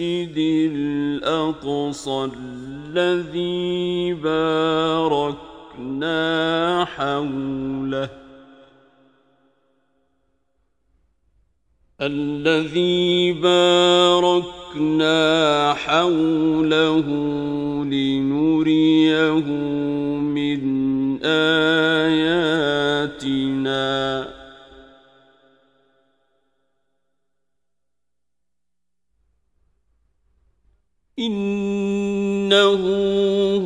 الأقصى الذي باركنا حوله. الذي باركنا حوله لنريه من آياتنا إنه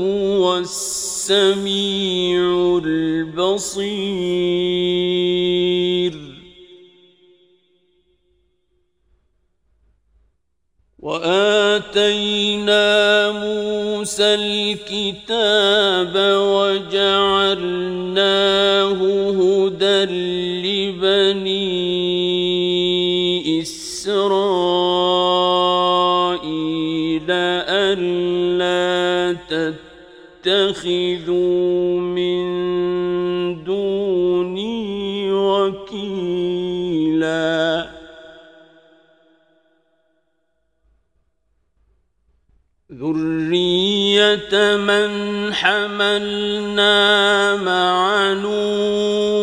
هو السميع البصير. وآتينا موسى الكتاب وجعلناه هدى لبني إسرائيل ألا تتخذوا من دوني وكيلاً. ذرية من حملنا مع نوح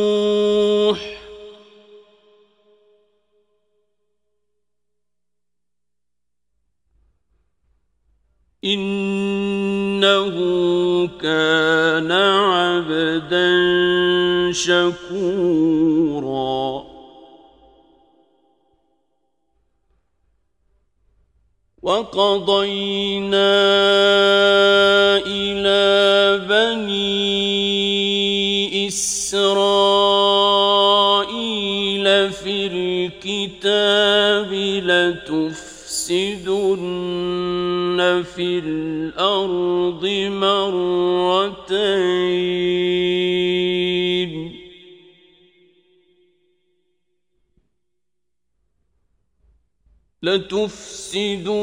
شكورا. وقضينا إلى بني إسرائيل في الكتاب لتفسدن في الأرض مرتين. لتفسدن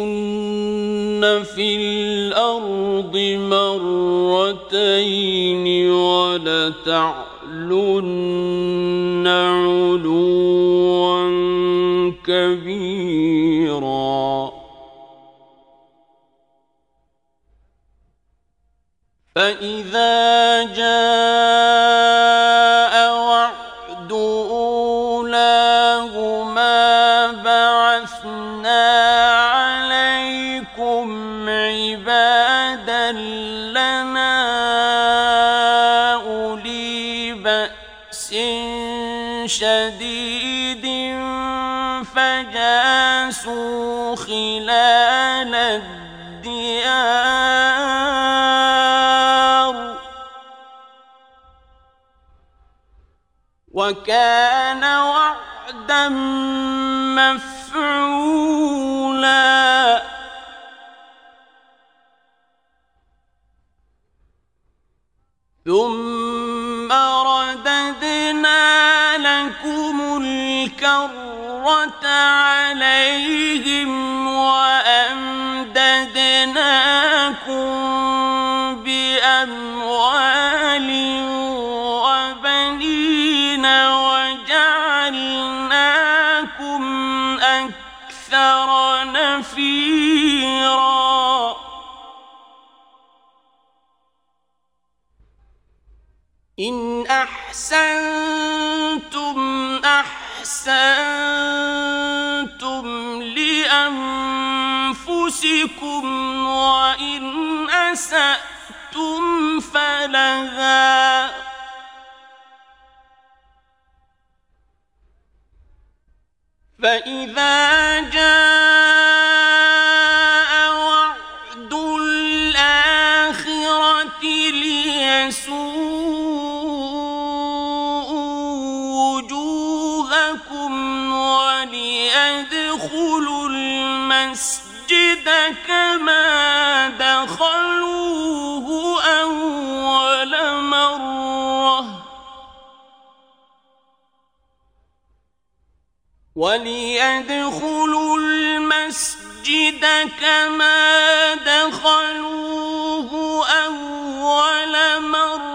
في الأرض مرتين ولتعلن علوا كبيرا. فإذا جاء مفعولا. ثم رددنا لكم الكرة عليهم إن أحسنتم أحسنتم لأنفسكم وإن أسأتم فلها فإذا جاء وليدخلوا المسجد كما دخلوه أول مرة.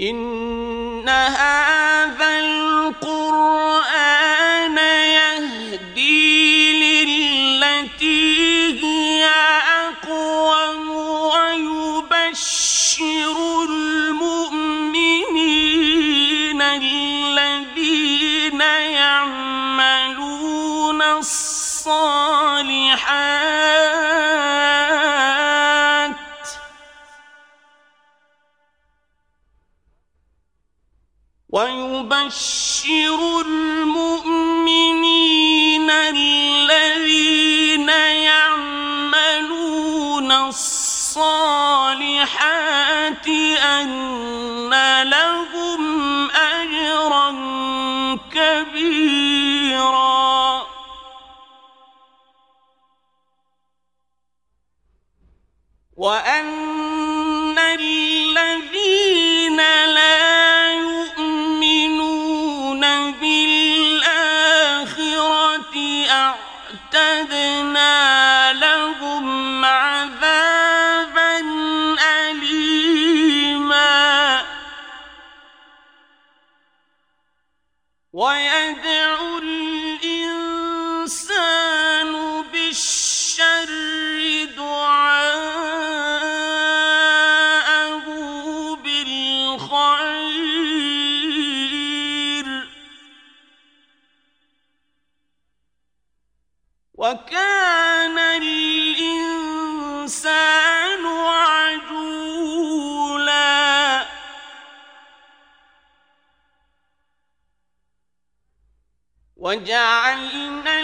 إن هذا القرآن يهدي للتي هي أقوم ويبشر المؤمنين الذين يعملون الصالحات ويبشر وجعلنا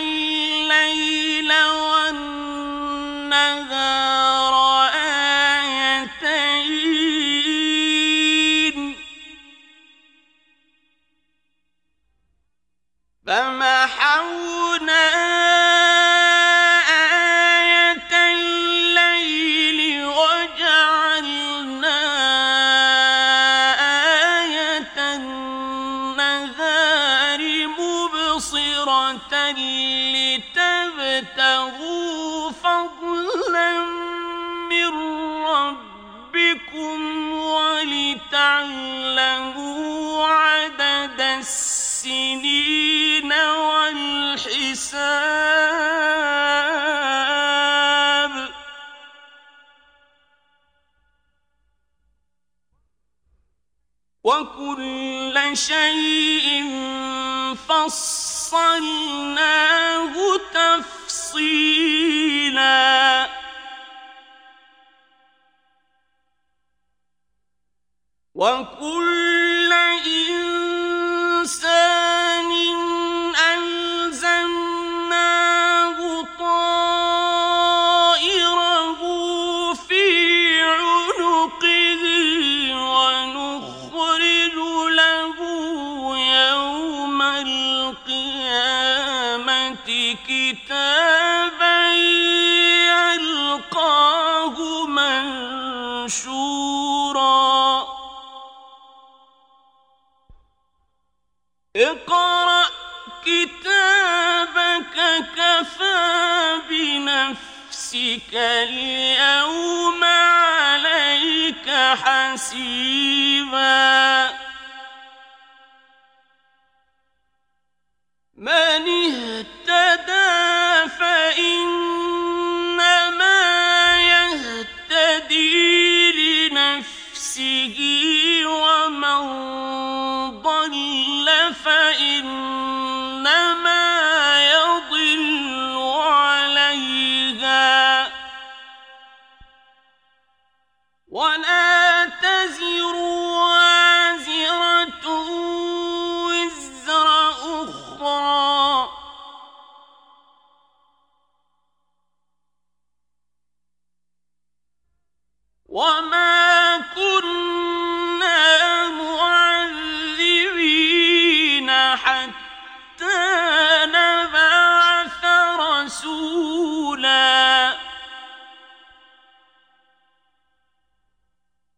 السنين والحساب. وكل شيء فصلناه تفصيلا. وكل كتابك كفى بنفسك اليوم عليك حسيبا. من اهتدى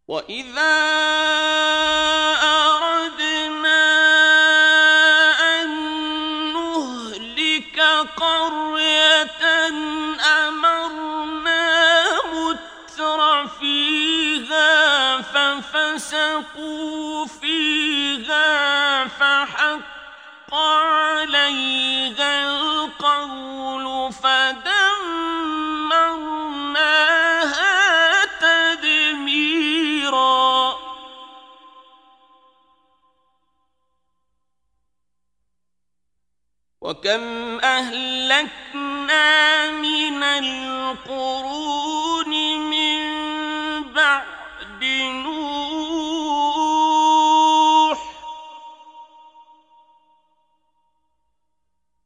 وَإِذَا أَرَدْنَا أَنْ نُهْلِكَ قَرْيَةً أَمَرْنَاهُ فسقوا فيها فحق عليها وكم أهلكنا من القرون من بعد نوح.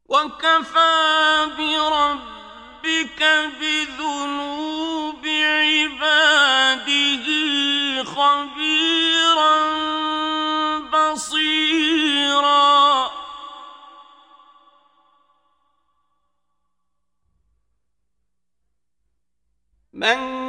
وكفى بربك بذنوب عباده خبيرا من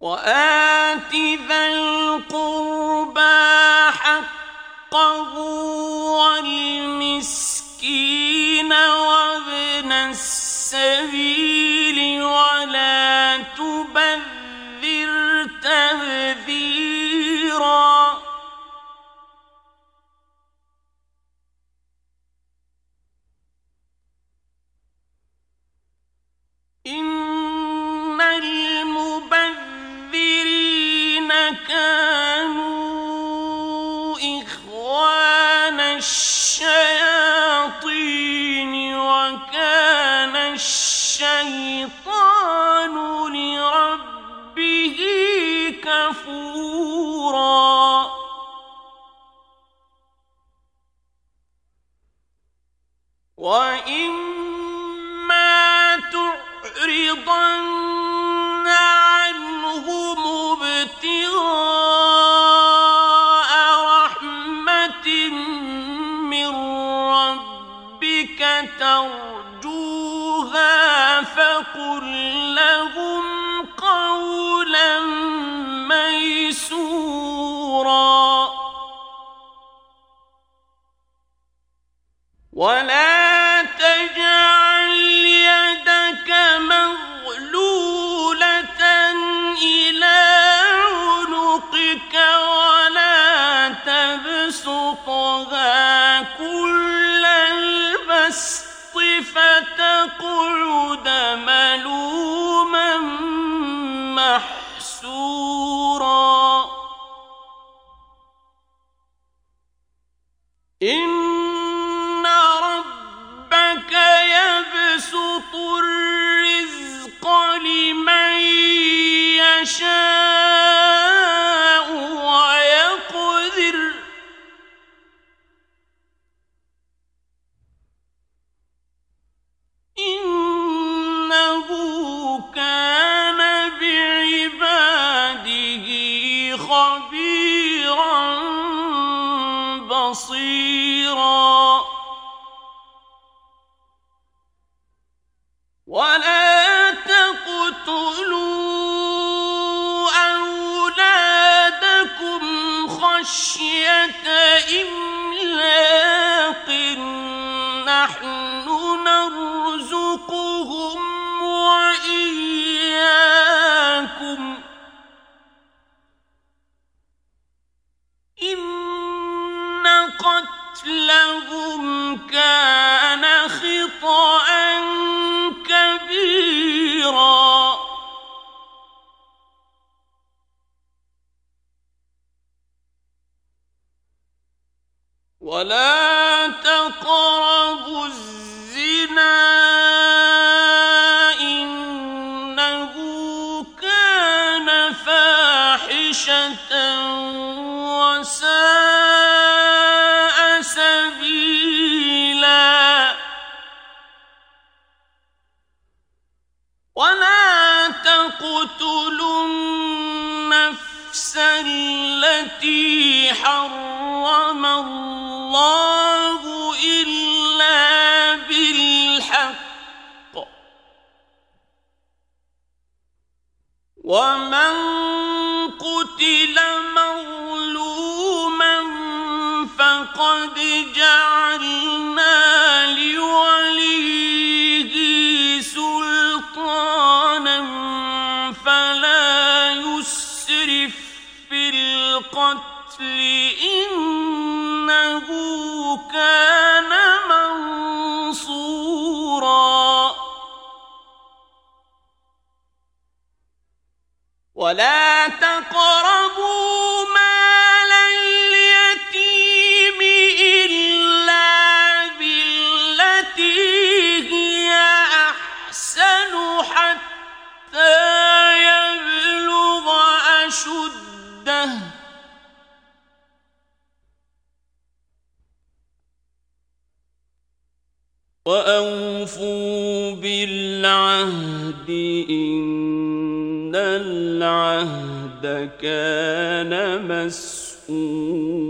وآت حرم الله إلا بالحق. ومن كان منصورا. ولا تقل كان مسؤولا.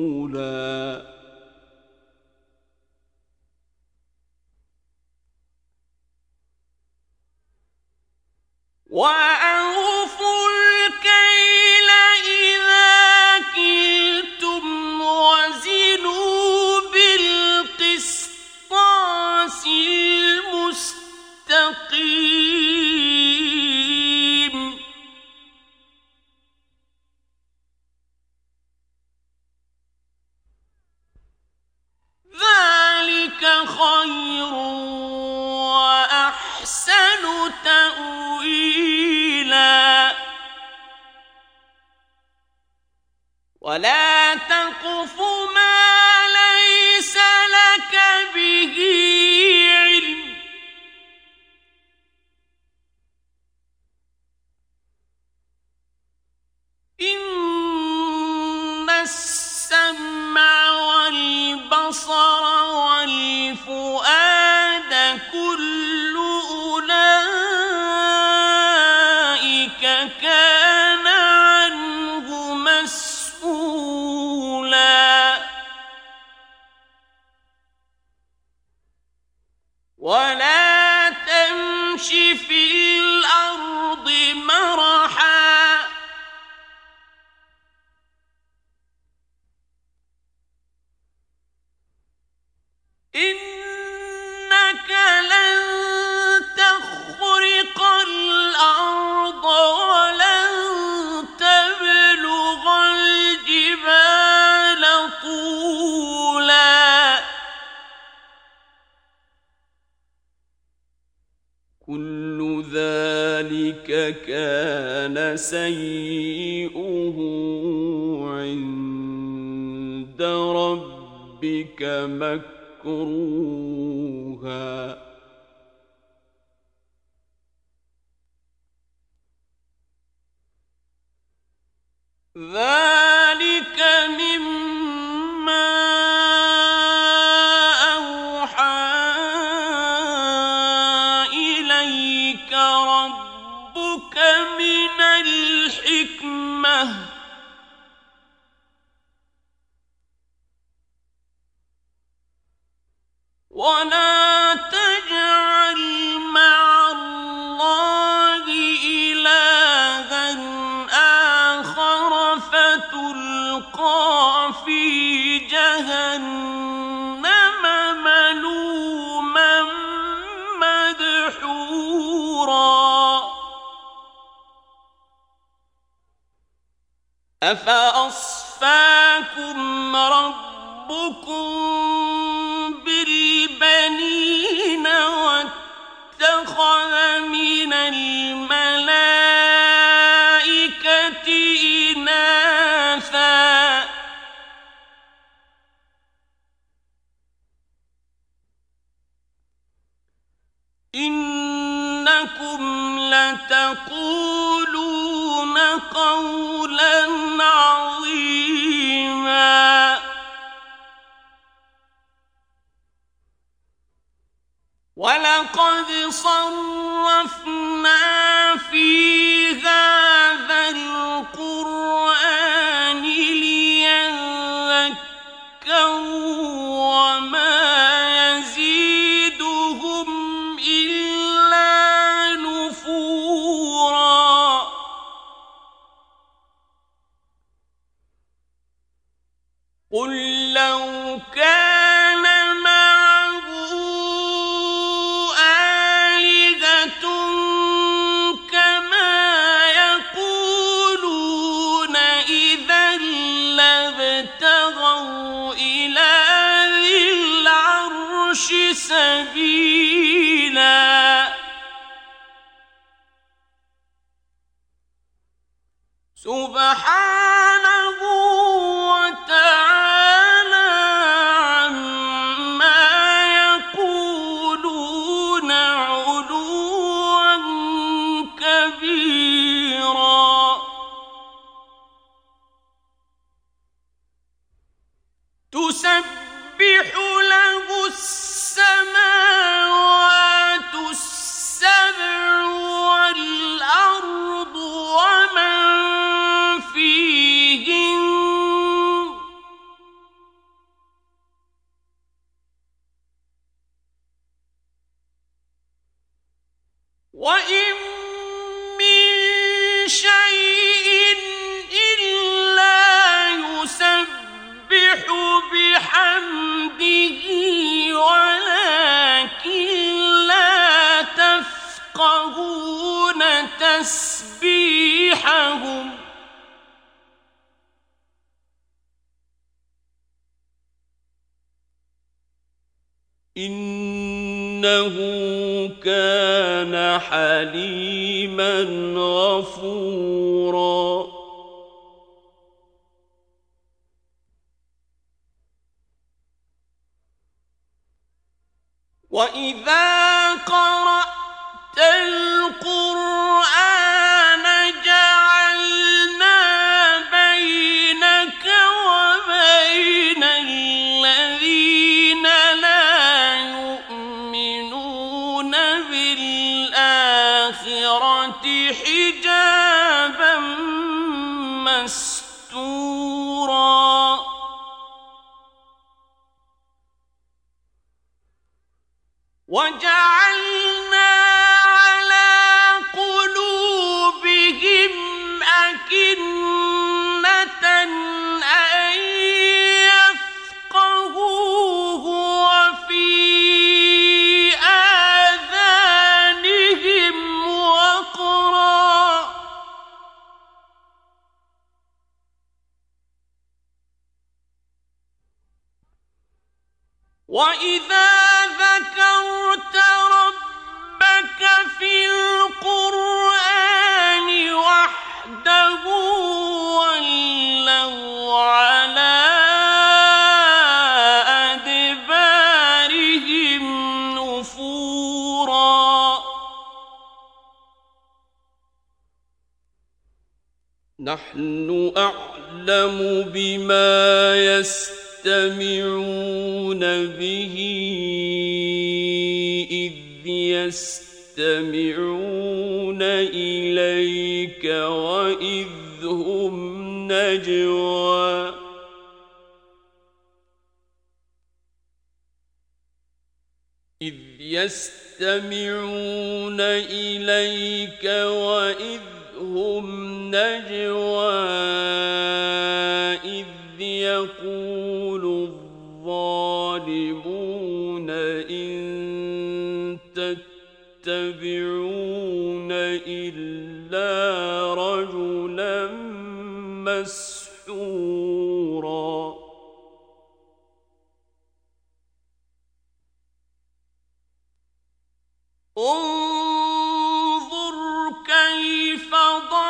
مكروه كيف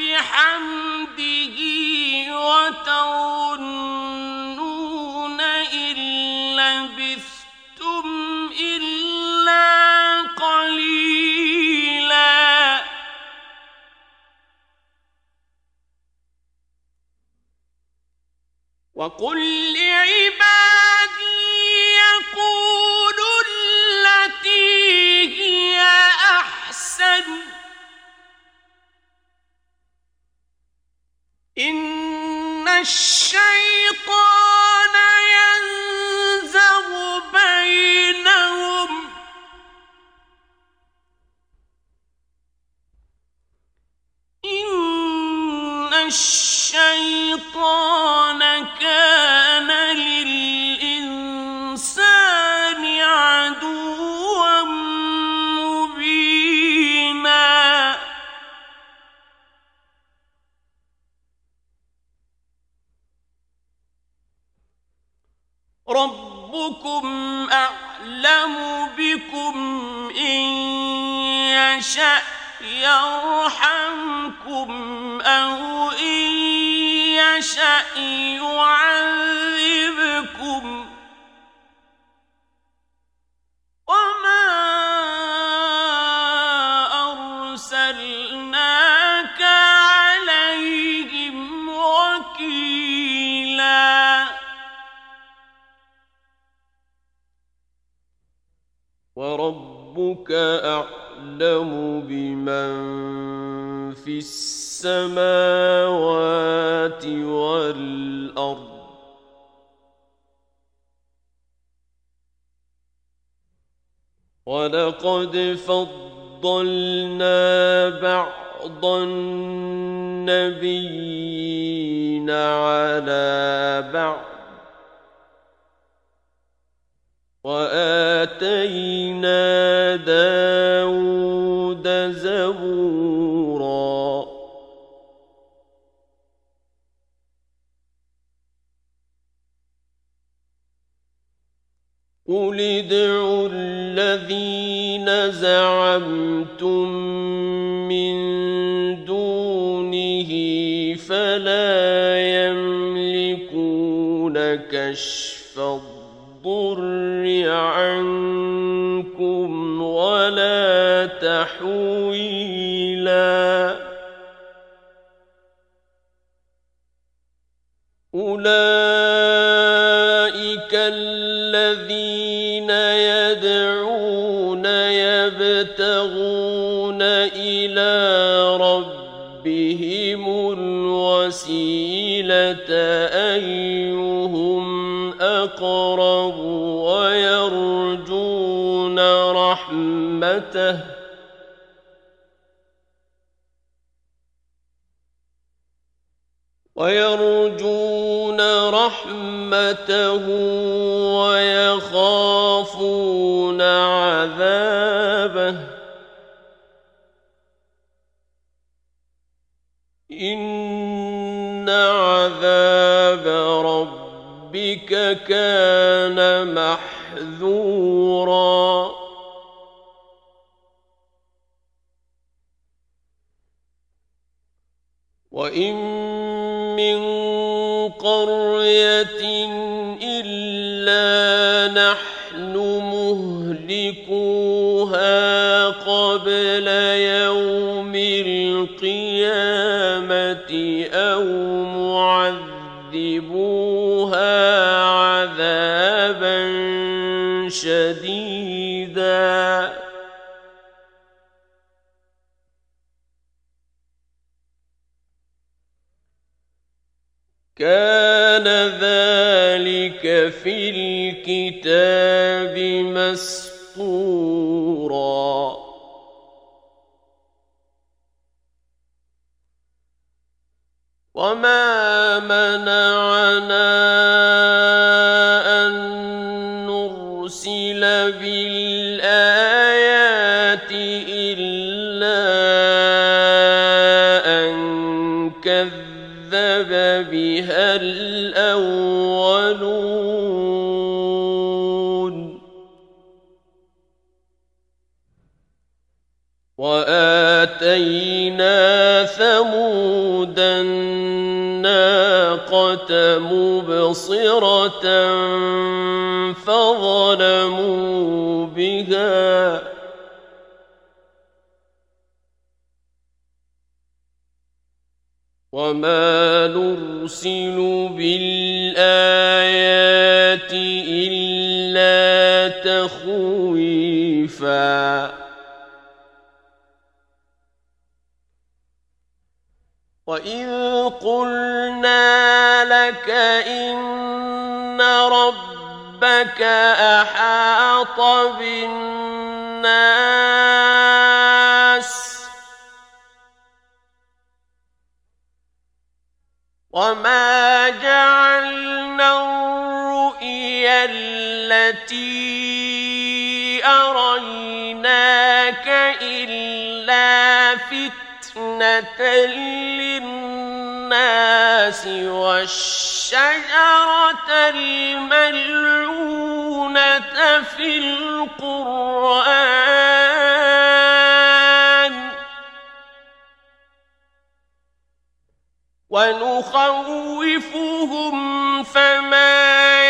بحمده إن لبثتم إلا قليلا. وقل لعبادي فضلنا بعض النبيين على بعض وآتينا داود زبورا قل ادعوا الذين زعمتم من دونه فلا يملكون كشف الضر عنكم ولا تحويلا. أولئك يبتغون إلى ربهم الوسيلة أيهم أقرب ويرجون رحمته ويرجون رحمته ويخافون عذابه إن عذاب ربك كان محذورا. وإن أو معذبوها عذابا شديدا. كان ذلك في الكتاب مسطورا. وما منعنا أن نرسل بالآيات إلا أن كذب بها الأولون وآتينا ثمود مبصرة فظلموا بها. وما نرسل بالآيات إلا تخويفا. وإذ قلنا لك إن ربك أحاط بالناس وما جعلنا الرؤيا التي أريناك إلا فتنة للناس والشجرة الملعونة في القرآن ونخوفهم فما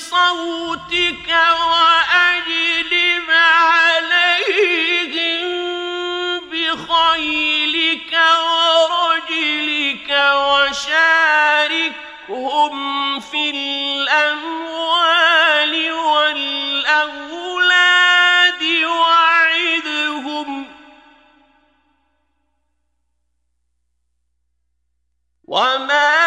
بصوتك وأجلب عليهم بخيلك ورجلك وشاركهم في الأموال والأولاد وعدهم. وما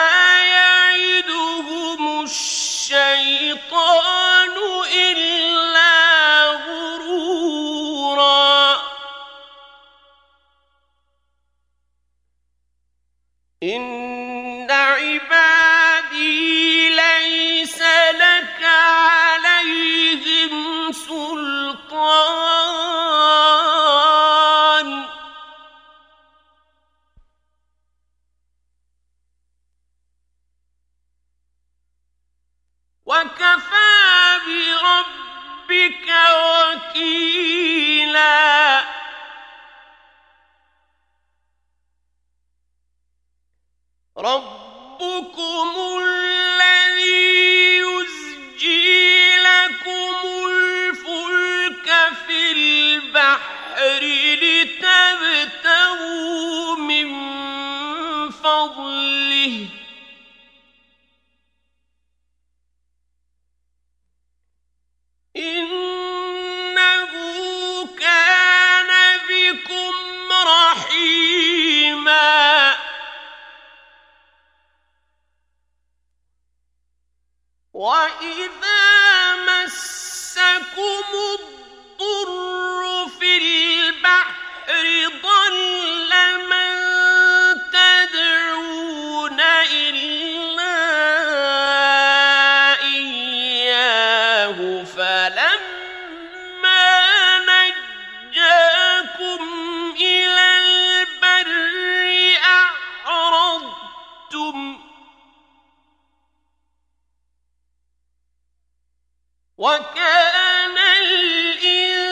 وكان الإنسان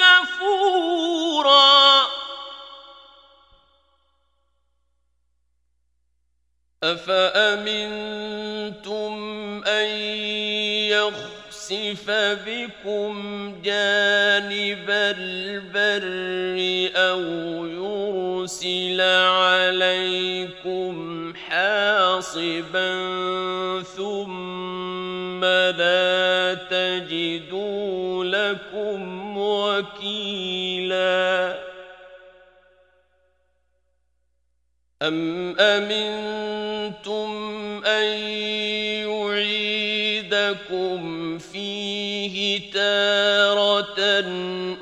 كفورا. أفأمنتم أن يخسف بكم جانب البر أو يرسل عليكم حاصبا وكيلا. أم أمنتم أن يعيدكم فيه تارة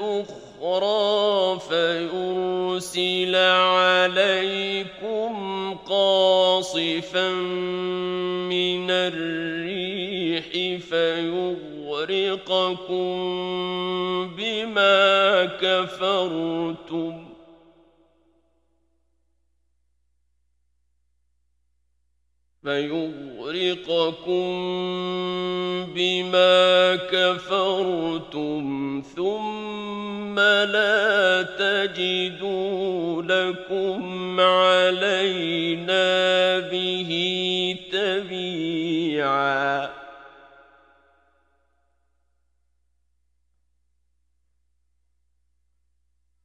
أخرى فيرسل عليكم قاصفا من الريح فيغرقكم كفرتم. فيغرقكم بما كفرتم ثم لا تجدوا لكم علينا به تبيعاً.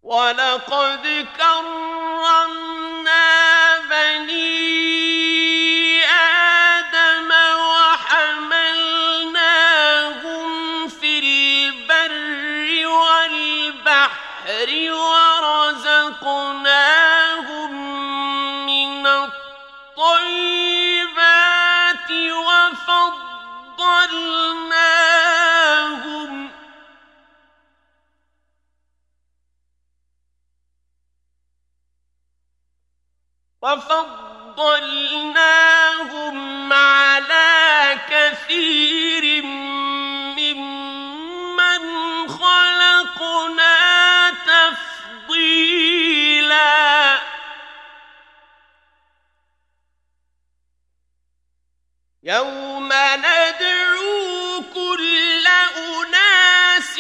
ولقد كرمنا بني وفضلناهم على كثير ممن خلقنا تفضيلا. يوم ندعو كل أناس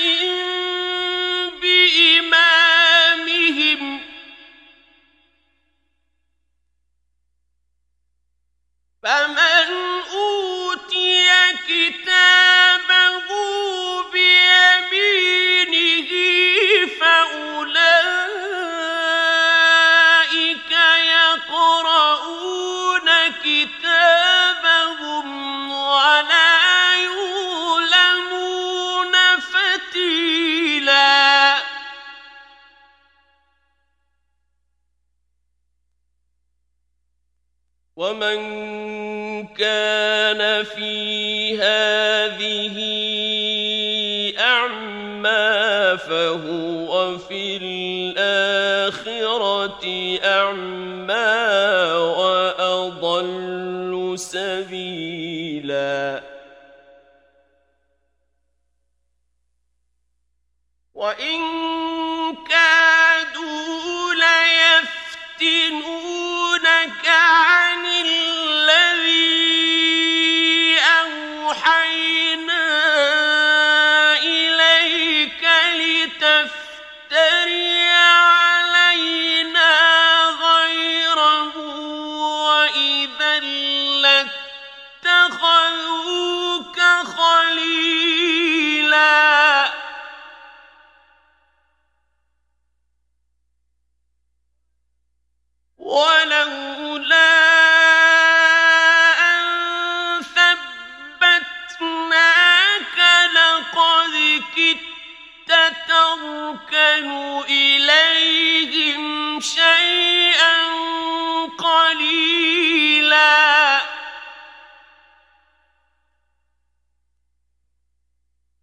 به أعمى فهو في الآخرة أعمى وأضل سبيلا. وإن تركن إليهم شيئا قليلا.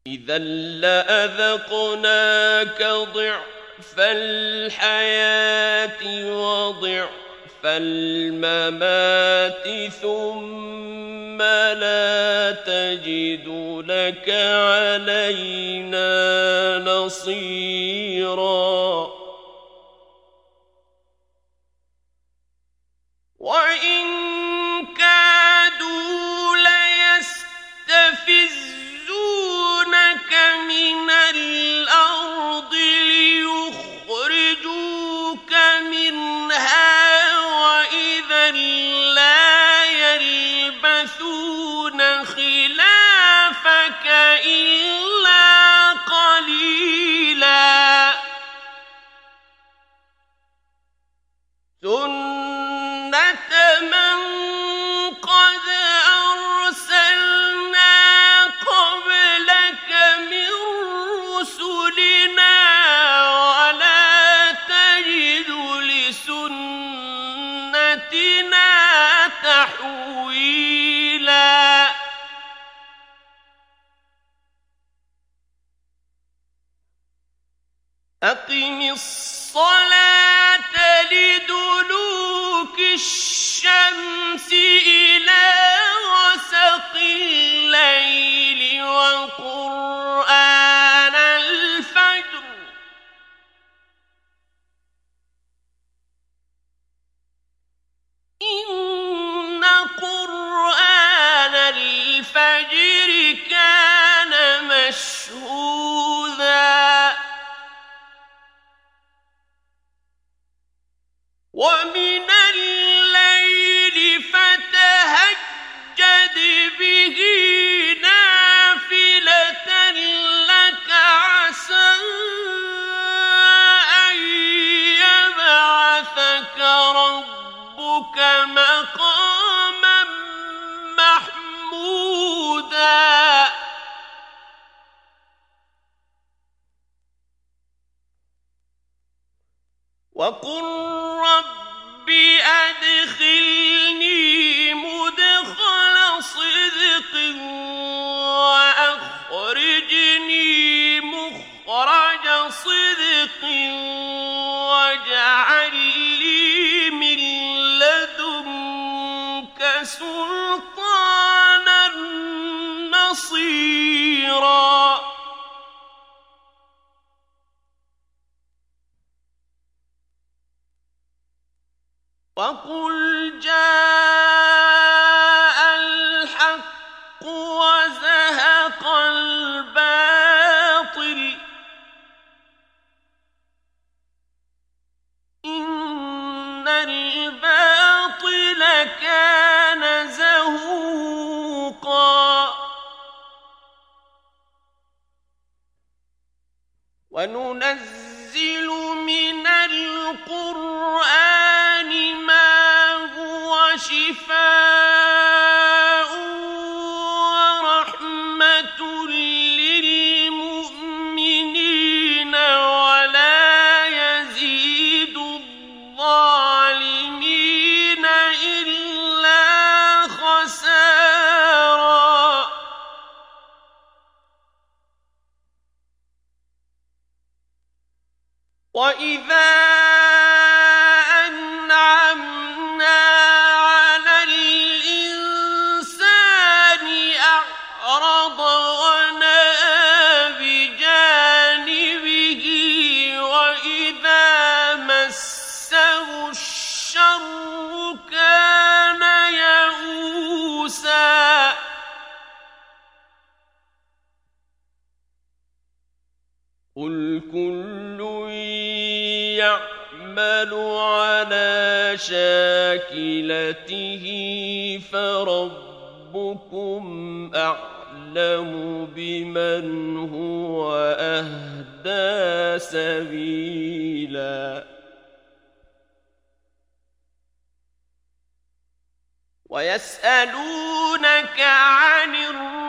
إذا لأذقناك ضعف الحياة وضعف فالممات ثم لا تجد لك علينا نصيرا الصلاة لدلوك الشمس إلى وسق الليل وقرآن مشاكلته فربكم أعلم بمن هو أهدى سبيلا. ويسألونك عن الرسل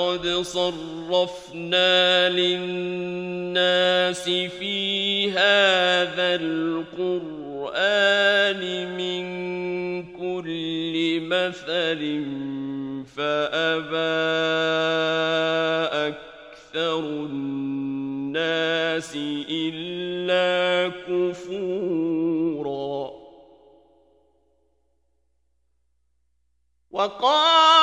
لقد صرفنا للناس في هذا القرآن من كل مثل فأبى أكثر الناس إلا كفورا. وقال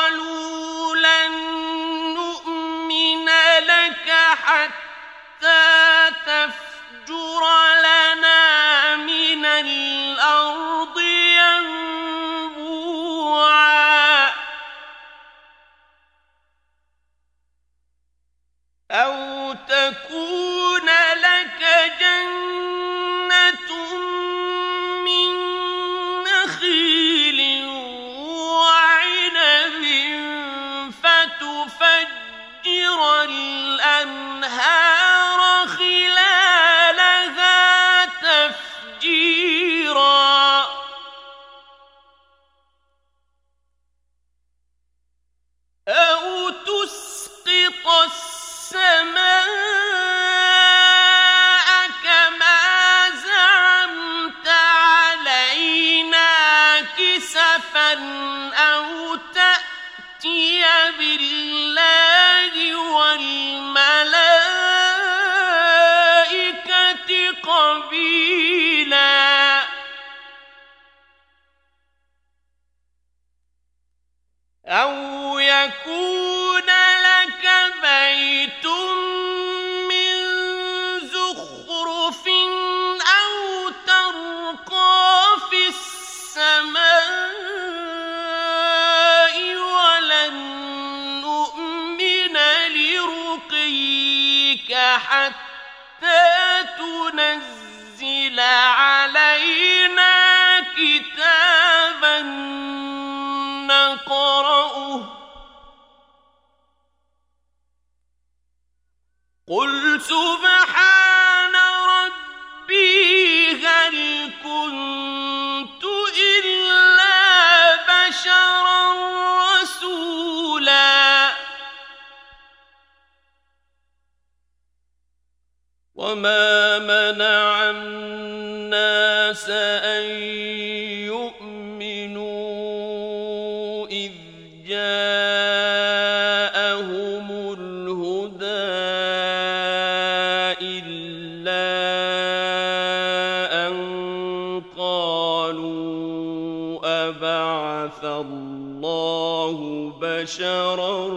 يكون قل سبحان ربي هل كنت إلا بشرا رسولا وما منع الناس بشرا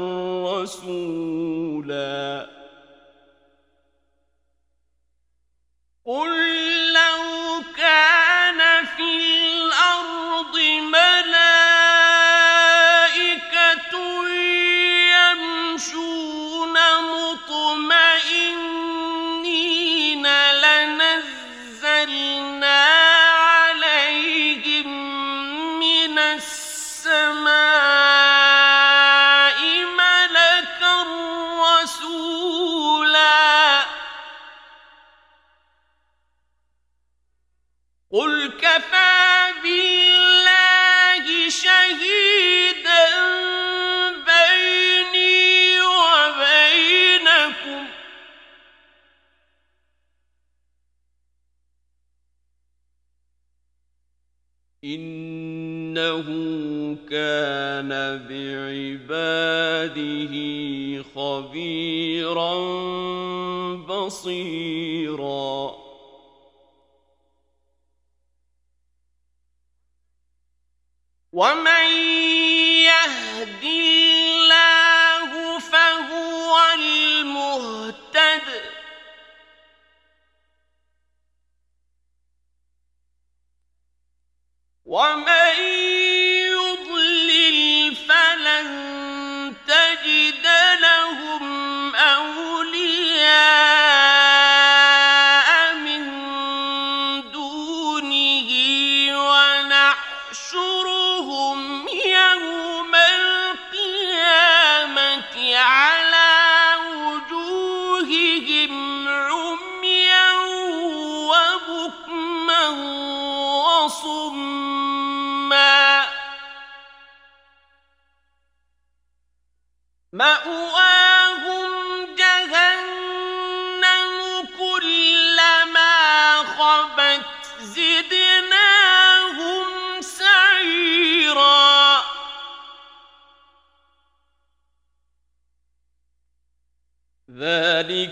رسولا. إنه كان بعباده خبيرا بصيرا. ومن ومن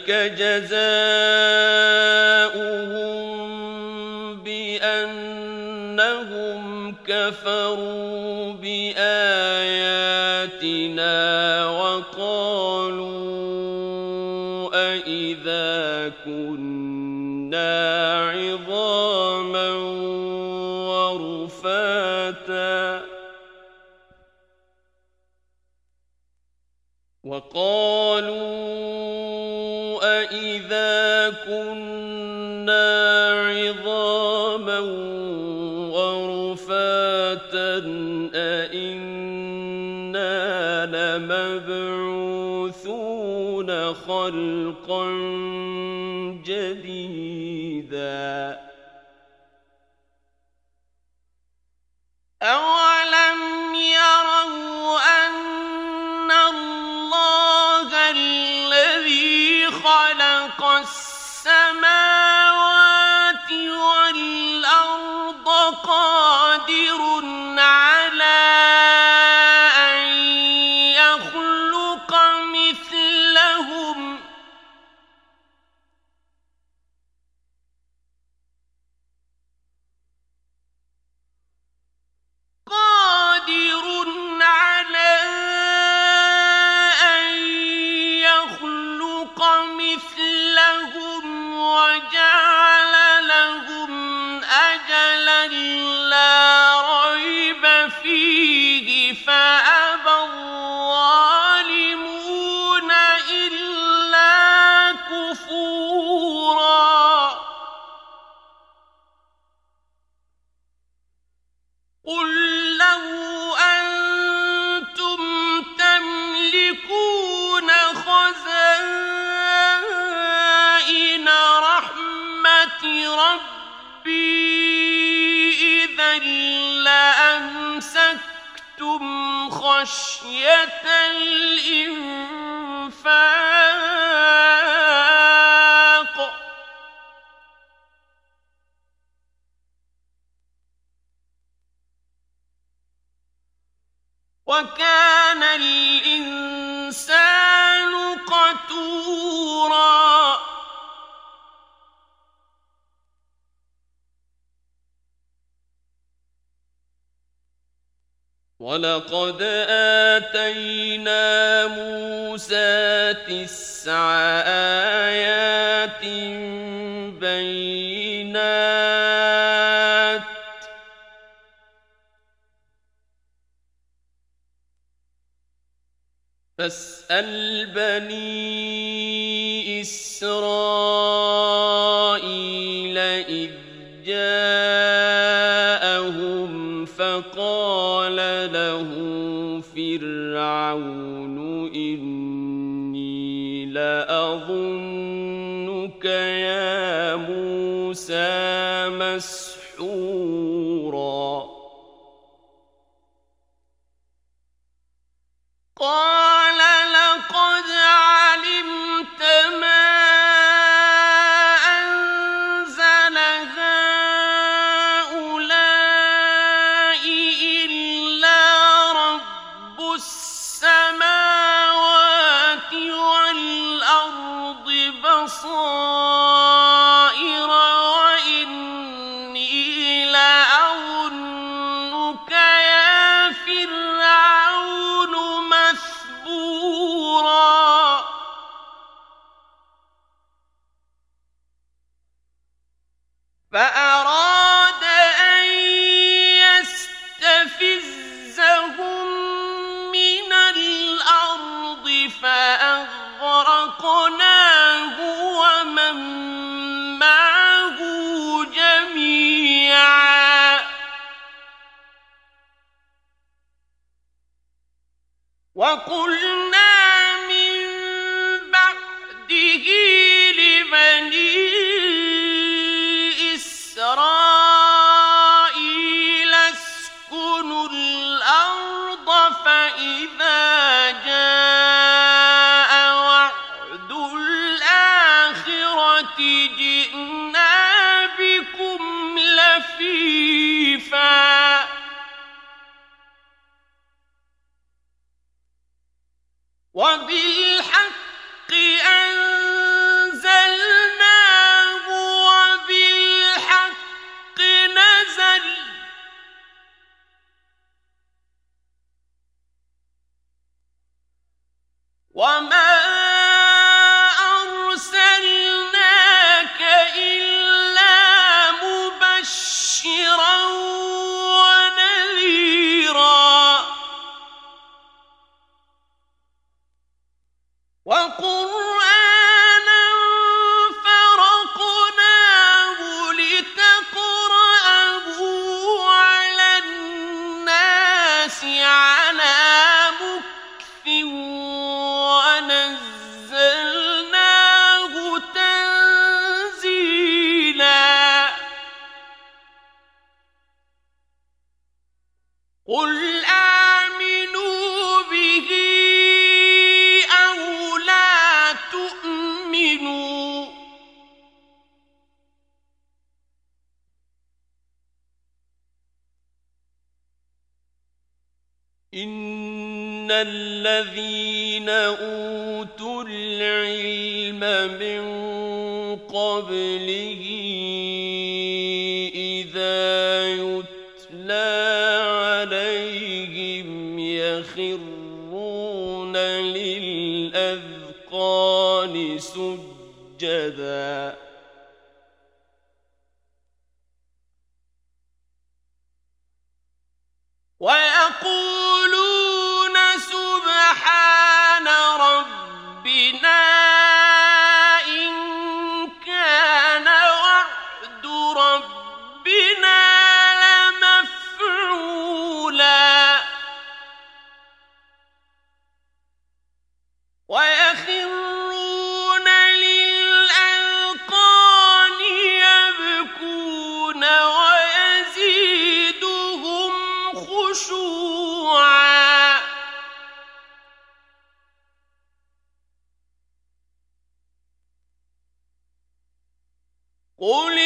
ذلك جزاؤهم بأنهم كفروا بآياتنا وقالوا أإذا كنا عظاما ورفاتا وقالوا يخلقون خلقا جديدا. ولقد آتينا موسى تسع آيات بينات. فاسأل بني إسرائيل له فرعون إني لأظنك يا موسى قل